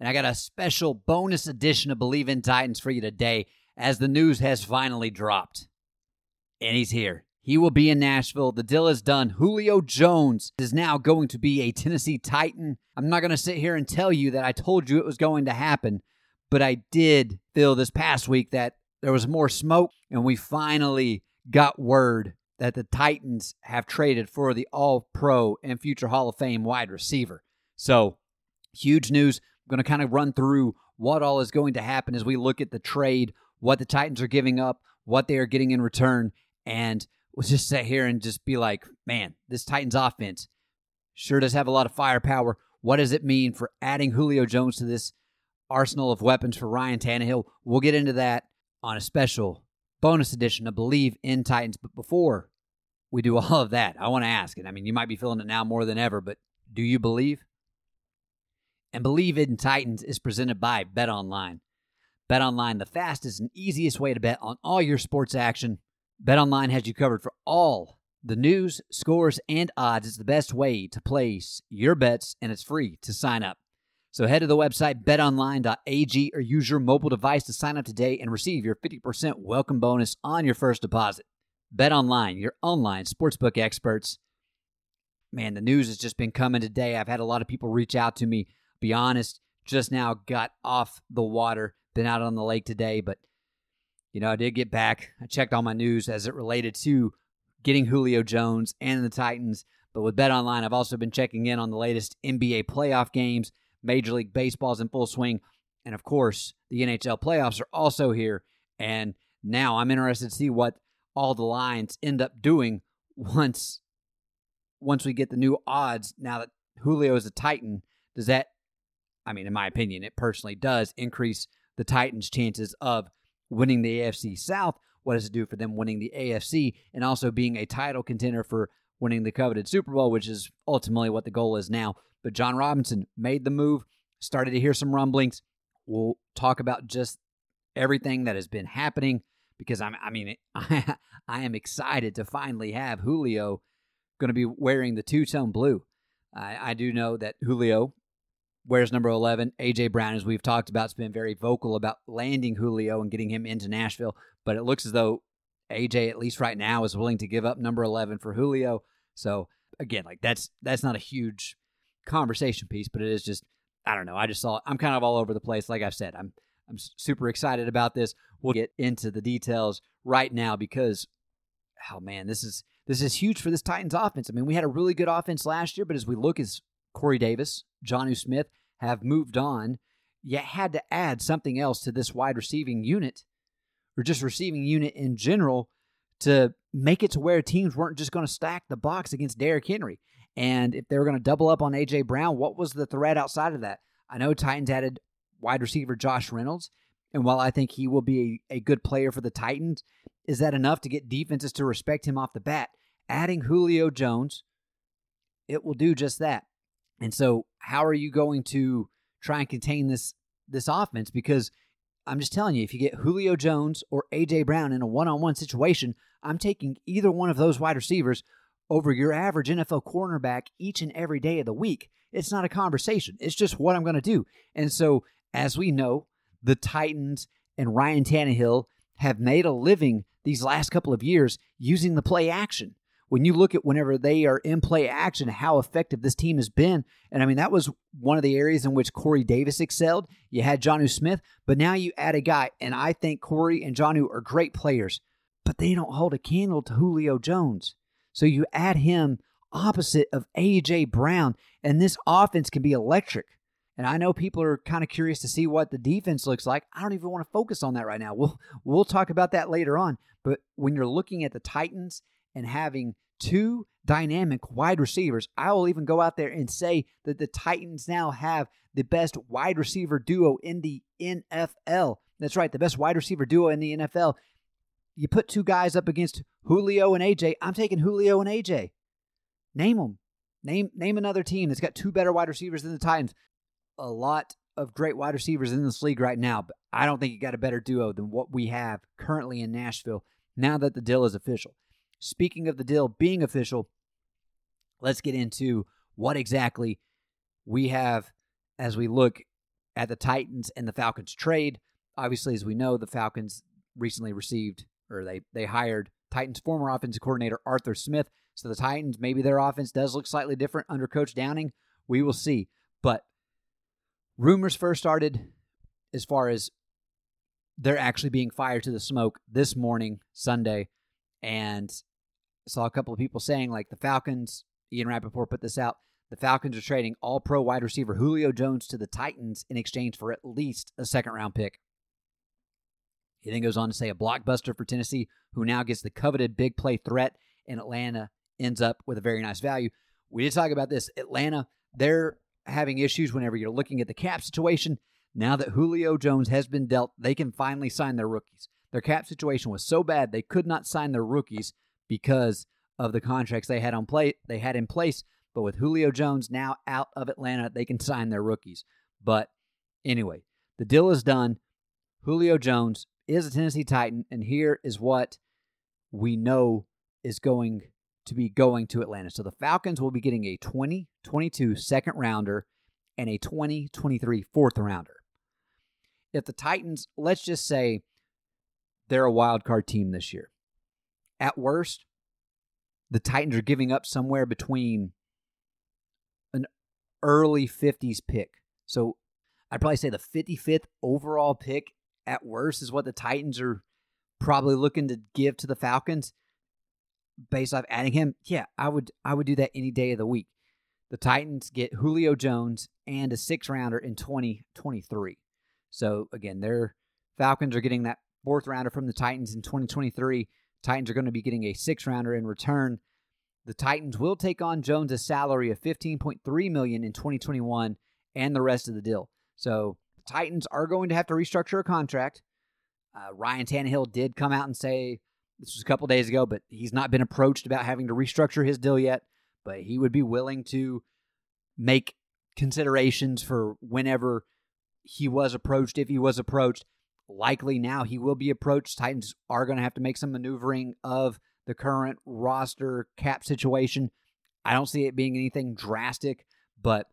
and I got a special bonus edition of Bleav in Titans for you today as the news has finally dropped. And he's here. He will be in Nashville. The deal is done. Julio Jones is now going to be a Tennessee Titan. I'm not going to sit here and tell you that I told you it was going to happen, but I did feel this past week that there was more smoke, and we finally got word that the Titans have traded for the All Pro and future Hall of Fame wide receiver. So, huge news. Going to kind of run through what all is going to happen as we look at the trade, what the Titans are giving up, what they are getting in return, and we'll just sit here and just be like, man, this Titans offense sure does have a lot of firepower. What does it mean for adding Julio Jones to this arsenal of weapons for Ryan Tannehill? We'll get into that on a special bonus edition of Bleav in Titans. But before we do all of that, I want to ask, and I mean, you might be feeling it now more than ever, but do you believe? And Bleav It in Titans is presented by Bet Online. Bet Online, the fastest and easiest way to bet on all your sports action. Bet Online has you covered for all the news, scores, and odds. It's the best way to place your bets, and it's free to sign up. So head to the website betonline.ag or use your mobile device to sign up today and receive your 50% welcome bonus on your first deposit. BetOnline, your online sportsbook experts. Man, the news has just been coming today. I've had a lot of people reach out to me. Be honest, just now got off the water, been out on the lake today, but you know, I did get back. I checked all my news as it related to getting Julio Jones and the Titans. But with Bet Online, I've also been checking in on the latest NBA playoff games. Major League Baseball's in full swing. And of course, the NHL playoffs are also here. And now I'm interested to see what all the lines end up doing once once we get the new odds now that Julio is a Titan. Does that I mean, in my opinion, it personally does increase the Titans' chances of winning the AFC South. What does it do for them winning the AFC and also being a title contender for winning the coveted Super Bowl, which is ultimately what the goal is now. But Jon Robinson made the move, started to hear some rumblings. We'll talk about just everything that has been happening because I'm, I mean, I, am excited to finally have Julio going to be wearing the two tone blue. I, I do know that Julio wears number 11. AJ Brown, as we've talked about, has been very vocal about landing Julio and getting him into Nashville. But it looks as though AJ, at least right now, is willing to give up number 11 for Julio. So again, like that's that's not a huge conversation piece, but it is just I don't know. I just saw I'm kind of all over the place. Like I've said, I'm I'm super excited about this. We'll get into the details right now because oh man, this is this is huge for this Titans offense. I mean, we had a really good offense last year, but as we look as Corey Davis, Jonnu Smith have moved on, you had to add something else to this wide receiving unit or just receiving unit in general to make it to where teams weren't just going to stack the box against Derrick Henry. And if they were going to double up on A.J. Brown, what was the threat outside of that? I know Titans added wide receiver Josh Reynolds. And while I think he will be a, a good player for the Titans, is that enough to get defenses to respect him off the bat? Adding Julio Jones, it will do just that. And so, how are you going to try and contain this this offense? Because I'm just telling you, if you get Julio Jones or AJ Brown in a one-on-one situation, I'm taking either one of those wide receivers over your average NFL cornerback each and every day of the week. It's not a conversation. It's just what I'm going to do. And so, as we know, the Titans and Ryan Tannehill have made a living these last couple of years using the play action. When you look at whenever they are in play action, how effective this team has been. And I mean, that was one of the areas in which Corey Davis excelled. You had Jonnu Smith, but now you add a guy, and I think Corey and Jonnu are great players, but they don't hold a candle to Julio Jones. So you add him opposite of AJ Brown, and this offense can be electric. And I know people are kind of curious to see what the defense looks like. I don't even want to focus on that right now. We'll we'll talk about that later on. But when you're looking at the Titans and having two dynamic wide receivers, I will even go out there and say that the Titans now have the best wide receiver duo in the NFL. That's right, the best wide receiver duo in the NFL. You put two guys up against Julio and AJ. I'm taking Julio and AJ. Name them. Name name another team that's got two better wide receivers than the Titans. A lot of great wide receivers in this league right now, but I don't think you got a better duo than what we have currently in Nashville now that the deal is official. Speaking of the deal being official, let's get into what exactly we have as we look at the Titans and the Falcons trade. Obviously, as we know, the Falcons recently received or they they hired Titans former offensive coordinator Arthur Smith. So the Titans, maybe their offense does look slightly different under Coach Downing. We will see. But rumors first started as far as they're actually being fired to the smoke this morning, Sunday. And saw a couple of people saying, like, the Falcons, Ian Rapoport put this out. The Falcons are trading all pro wide receiver Julio Jones to the Titans in exchange for at least a second round pick. He then goes on to say a blockbuster for Tennessee, who now gets the coveted big play threat, and Atlanta ends up with a very nice value. We did talk about this. Atlanta, they're having issues whenever you're looking at the cap situation. Now that Julio Jones has been dealt, they can finally sign their rookies. Their cap situation was so bad they could not sign their rookies because of the contracts they had on play they had in place. But with Julio Jones now out of Atlanta, they can sign their rookies. But anyway, the deal is done. Julio Jones is a Tennessee Titan, and here is what we know is going to be going to Atlanta. So the Falcons will be getting a 2022 second rounder and a 2023 fourth rounder. If the Titans, let's just say they're a wild card team this year. At worst, the Titans are giving up somewhere between an early 50s pick. So I'd probably say the 55th overall pick at worst is what the Titans are probably looking to give to the Falcons based off adding him. Yeah, I would I would do that any day of the week. The Titans get Julio Jones and a six rounder in 2023. So again, their Falcons are getting that fourth rounder from the Titans in 2023. Titans are going to be getting a six rounder in return. The Titans will take on Jones' salary of 15.3 million in 2021 and the rest of the deal. So the Titans are going to have to restructure a contract. Uh, Ryan Tannehill did come out and say this was a couple days ago, but he's not been approached about having to restructure his deal yet. But he would be willing to make considerations for whenever he was approached, if he was approached likely now he will be approached. Titans are going to have to make some maneuvering of the current roster cap situation. I don't see it being anything drastic, but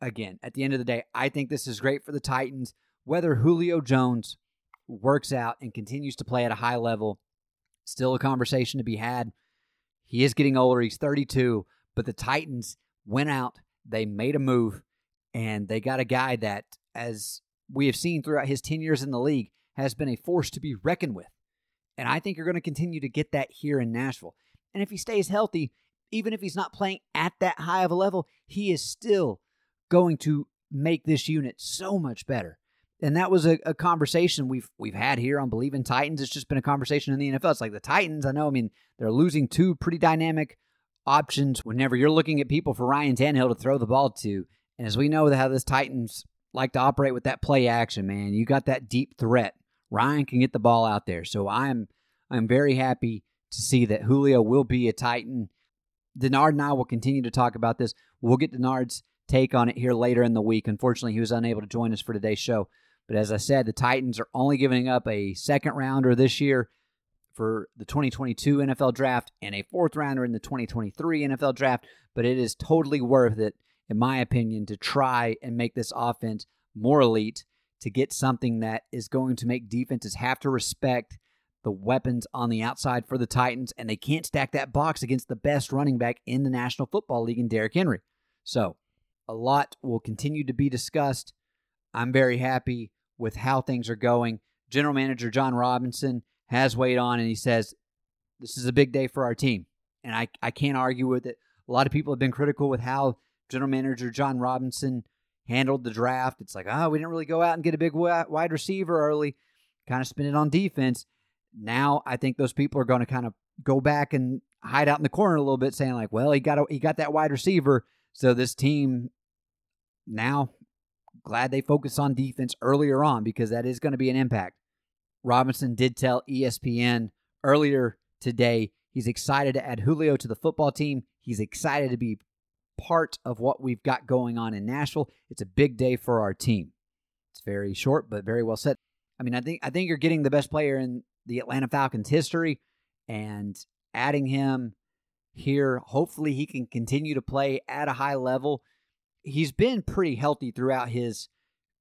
again, at the end of the day, I think this is great for the Titans. Whether Julio Jones works out and continues to play at a high level, still a conversation to be had. He is getting older, he's 32, but the Titans went out, they made a move, and they got a guy that, as we have seen throughout his 10 years in the league, has been a force to be reckoned with. And I think you're going to continue to get that here in Nashville. And if he stays healthy, even if he's not playing at that high of a level, he is still going to make this unit so much better. And that was a, a, conversation we've we've had here on Bleav in Titans. It's just been a conversation in the NFL. It's like the Titans, I know, I mean, they're losing two pretty dynamic options whenever you're looking at people for Ryan Tannehill to throw the ball to. And as we know how this Titans like to operate with that play action, man, you got that deep threat Ryan can get the ball out there. So I'm I'm very happy to see that Julio will be a Titan. Denard and I will continue to talk about this. We'll get Denard's take on it here later in the week. Unfortunately, he was unable to join us for today's show. But as I said, the Titans are only giving up a second rounder this year for the 2022 NFL draft and a fourth rounder in the 2023 NFL draft. But it is totally worth it, in my opinion, to try and make this offense more elite to get something that is going to make defenses have to respect the weapons on the outside for the Titans, and they can't stack that box against the best running back in the National Football League in Derrick Henry. So, a lot will continue to be discussed. I'm very happy with how things are going. General Manager Jon Robinson has weighed on and he says, This is a big day for our team. And I, I can't argue with it. A lot of people have been critical with how General Manager Jon Robinson handled the draft. It's like, oh, we didn't really go out and get a big wide receiver early, kind of spin it on defense. Now I think those people are going to kind of go back and hide out in the corner a little bit, saying like, well, he got a, he got that wide receiver, so this team now glad they focused on defense earlier on because that is going to be an impact. Robinson did tell ESPN earlier today he's excited to add Julio to the football team. He's excited to be part of what we've got going on in Nashville. It's a big day for our team. It's very short, but very well said. I mean, I think I think you're getting the best player in the Atlanta Falcons history, and adding him here, hopefully he can continue to play at a high level. He's been pretty healthy throughout his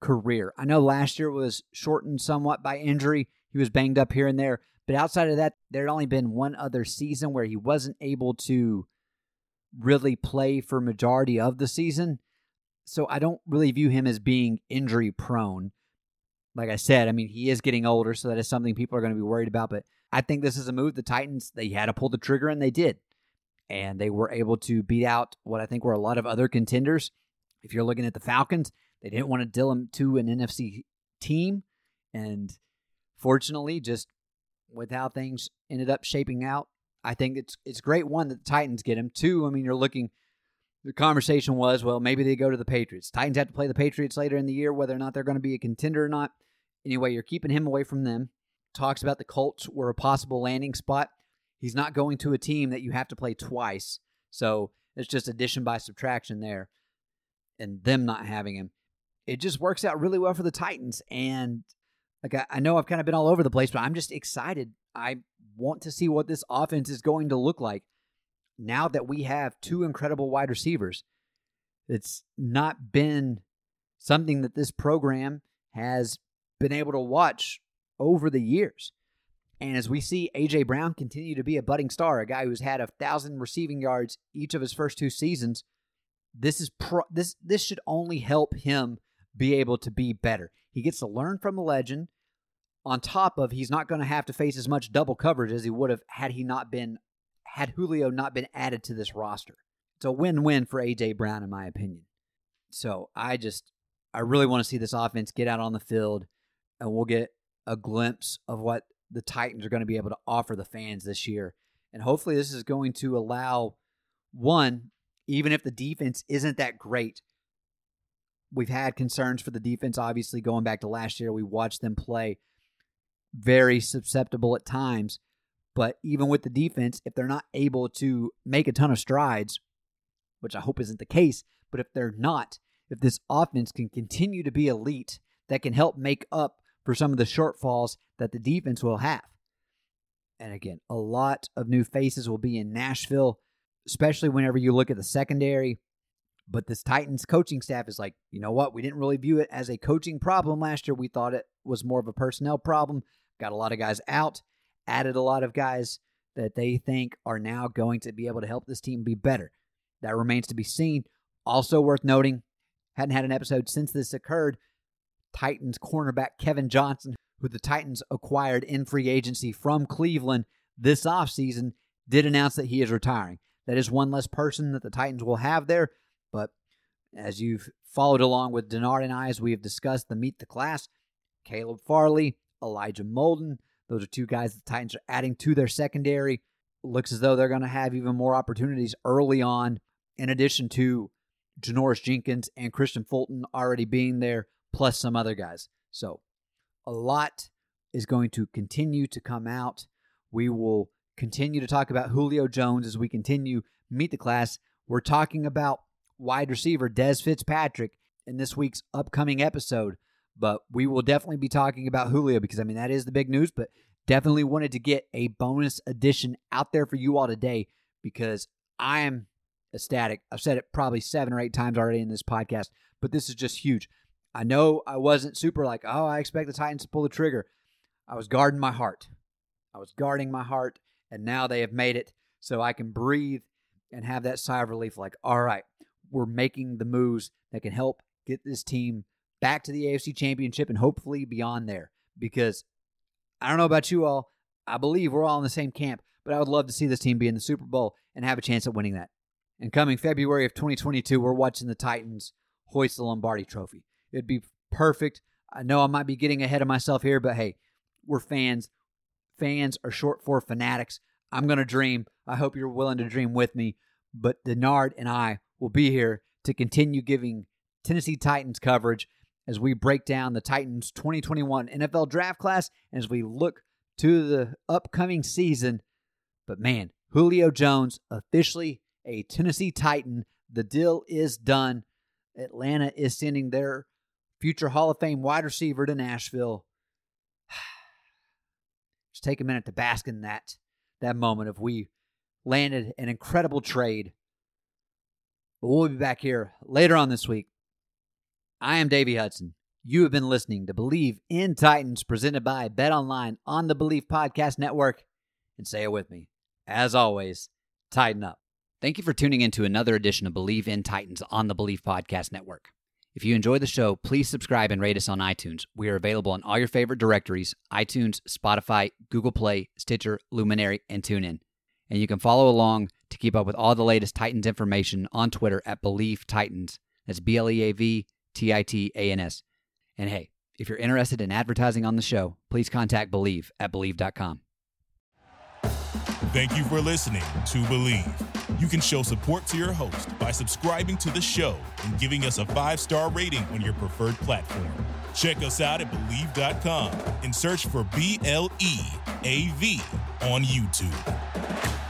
career. I know last year was shortened somewhat by injury. He was banged up here and there, but outside of that, there had only been one other season where he wasn't able to really play for majority of the season. So I don't really view him as being injury prone. Like I said, I mean, he is getting older, so that is something people are going to be worried about. But I think this is a move the Titans, they had to pull the trigger, and they did. And they were able to beat out what I think were a lot of other contenders. If you're looking at the Falcons, they didn't want to deal him to an NFC team. And fortunately, just with how things ended up shaping out, I think it's it's great one that the Titans get him. Two, I mean, you're looking. The conversation was, well, maybe they go to the Patriots. Titans have to play the Patriots later in the year, whether or not they're going to be a contender or not. Anyway, you're keeping him away from them. Talks about the Colts were a possible landing spot. He's not going to a team that you have to play twice, so it's just addition by subtraction there, and them not having him. It just works out really well for the Titans, and like I, I know I've kind of been all over the place, but I'm just excited. I want to see what this offense is going to look like now that we have two incredible wide receivers. It's not been something that this program has been able to watch over the years. And as we see AJ Brown continue to be a budding star, a guy who's had a thousand receiving yards each of his first two seasons, this is pro- this this should only help him be able to be better. He gets to learn from a legend on top of he's not going to have to face as much double coverage as he would have had he not been had Julio not been added to this roster. It's a win-win for AJ Brown in my opinion. So, I just I really want to see this offense get out on the field and we'll get a glimpse of what the Titans are going to be able to offer the fans this year. And hopefully this is going to allow one even if the defense isn't that great, we've had concerns for the defense obviously going back to last year we watched them play very susceptible at times. But even with the defense, if they're not able to make a ton of strides, which I hope isn't the case, but if they're not, if this offense can continue to be elite, that can help make up for some of the shortfalls that the defense will have. And again, a lot of new faces will be in Nashville, especially whenever you look at the secondary. But this Titans coaching staff is like, you know what? We didn't really view it as a coaching problem last year. We thought it was more of a personnel problem got a lot of guys out, added a lot of guys that they think are now going to be able to help this team be better. That remains to be seen. Also worth noting, hadn't had an episode since this occurred. Titans cornerback Kevin Johnson, who the Titans acquired in free agency from Cleveland this offseason, did announce that he is retiring. That is one less person that the Titans will have there. But as you've followed along with Denard and I, as we have discussed the Meet the Class, Caleb Farley, Elijah Molden. Those are two guys the Titans are adding to their secondary. Looks as though they're going to have even more opportunities early on, in addition to Janoris Jenkins and Kristian Fulton already being there, plus some other guys. So a lot is going to continue to come out. We will continue to talk about Julio Jones as we continue meet the class. We're talking about wide receiver Dez Fitzpatrick in this week's upcoming episode. But we will definitely be talking about Julio because, I mean, that is the big news. But definitely wanted to get a bonus edition out there for you all today because I am ecstatic. I've said it probably seven or eight times already in this podcast, but this is just huge. I know I wasn't super like, oh, I expect the Titans to pull the trigger. I was guarding my heart. I was guarding my heart, and now they have made it so I can breathe and have that sigh of relief like, all right, we're making the moves that can help get this team back to the AFC Championship and hopefully beyond there. Because I don't know about you all, I believe we're all in the same camp, but I would love to see this team be in the Super Bowl and have a chance at winning that. And coming February of 2022, we're watching the Titans hoist the Lombardi trophy. It'd be perfect. I know I might be getting ahead of myself here, but hey, we're fans. Fans are short for fanatics. I'm going to dream. I hope you're willing to dream with me. But Denard and I will be here to continue giving Tennessee Titans coverage as we break down the Titans 2021 NFL draft class and as we look to the upcoming season. But man, Julio Jones officially a Tennessee Titan. The deal is done. Atlanta is sending their future Hall of Fame wide receiver to Nashville. Just take a minute to bask in that that moment of we landed an incredible trade. But we'll be back here later on this week. I am Davey Hudson. You have been listening to Bleav in Titans presented by Bet Online on the Bleav Podcast Network. And say it with me. As always, tighten up. Thank you for tuning in to another edition of Bleav in Titans on the Bleav Podcast Network. If you enjoy the show, please subscribe and rate us on iTunes. We are available on all your favorite directories iTunes, Spotify, Google Play, Stitcher, Luminary, and TuneIn. And you can follow along to keep up with all the latest Titans information on Twitter at Bleav Titans. That's B L E A V T I T A N S. And hey, if you're interested in advertising on the show, please contact Bleav at Bleav.com. Thank you for listening to Bleav. You can show support to your host by subscribing to the show and giving us a five star rating on your preferred platform. Check us out at Bleav.com and search for B L E A V on YouTube.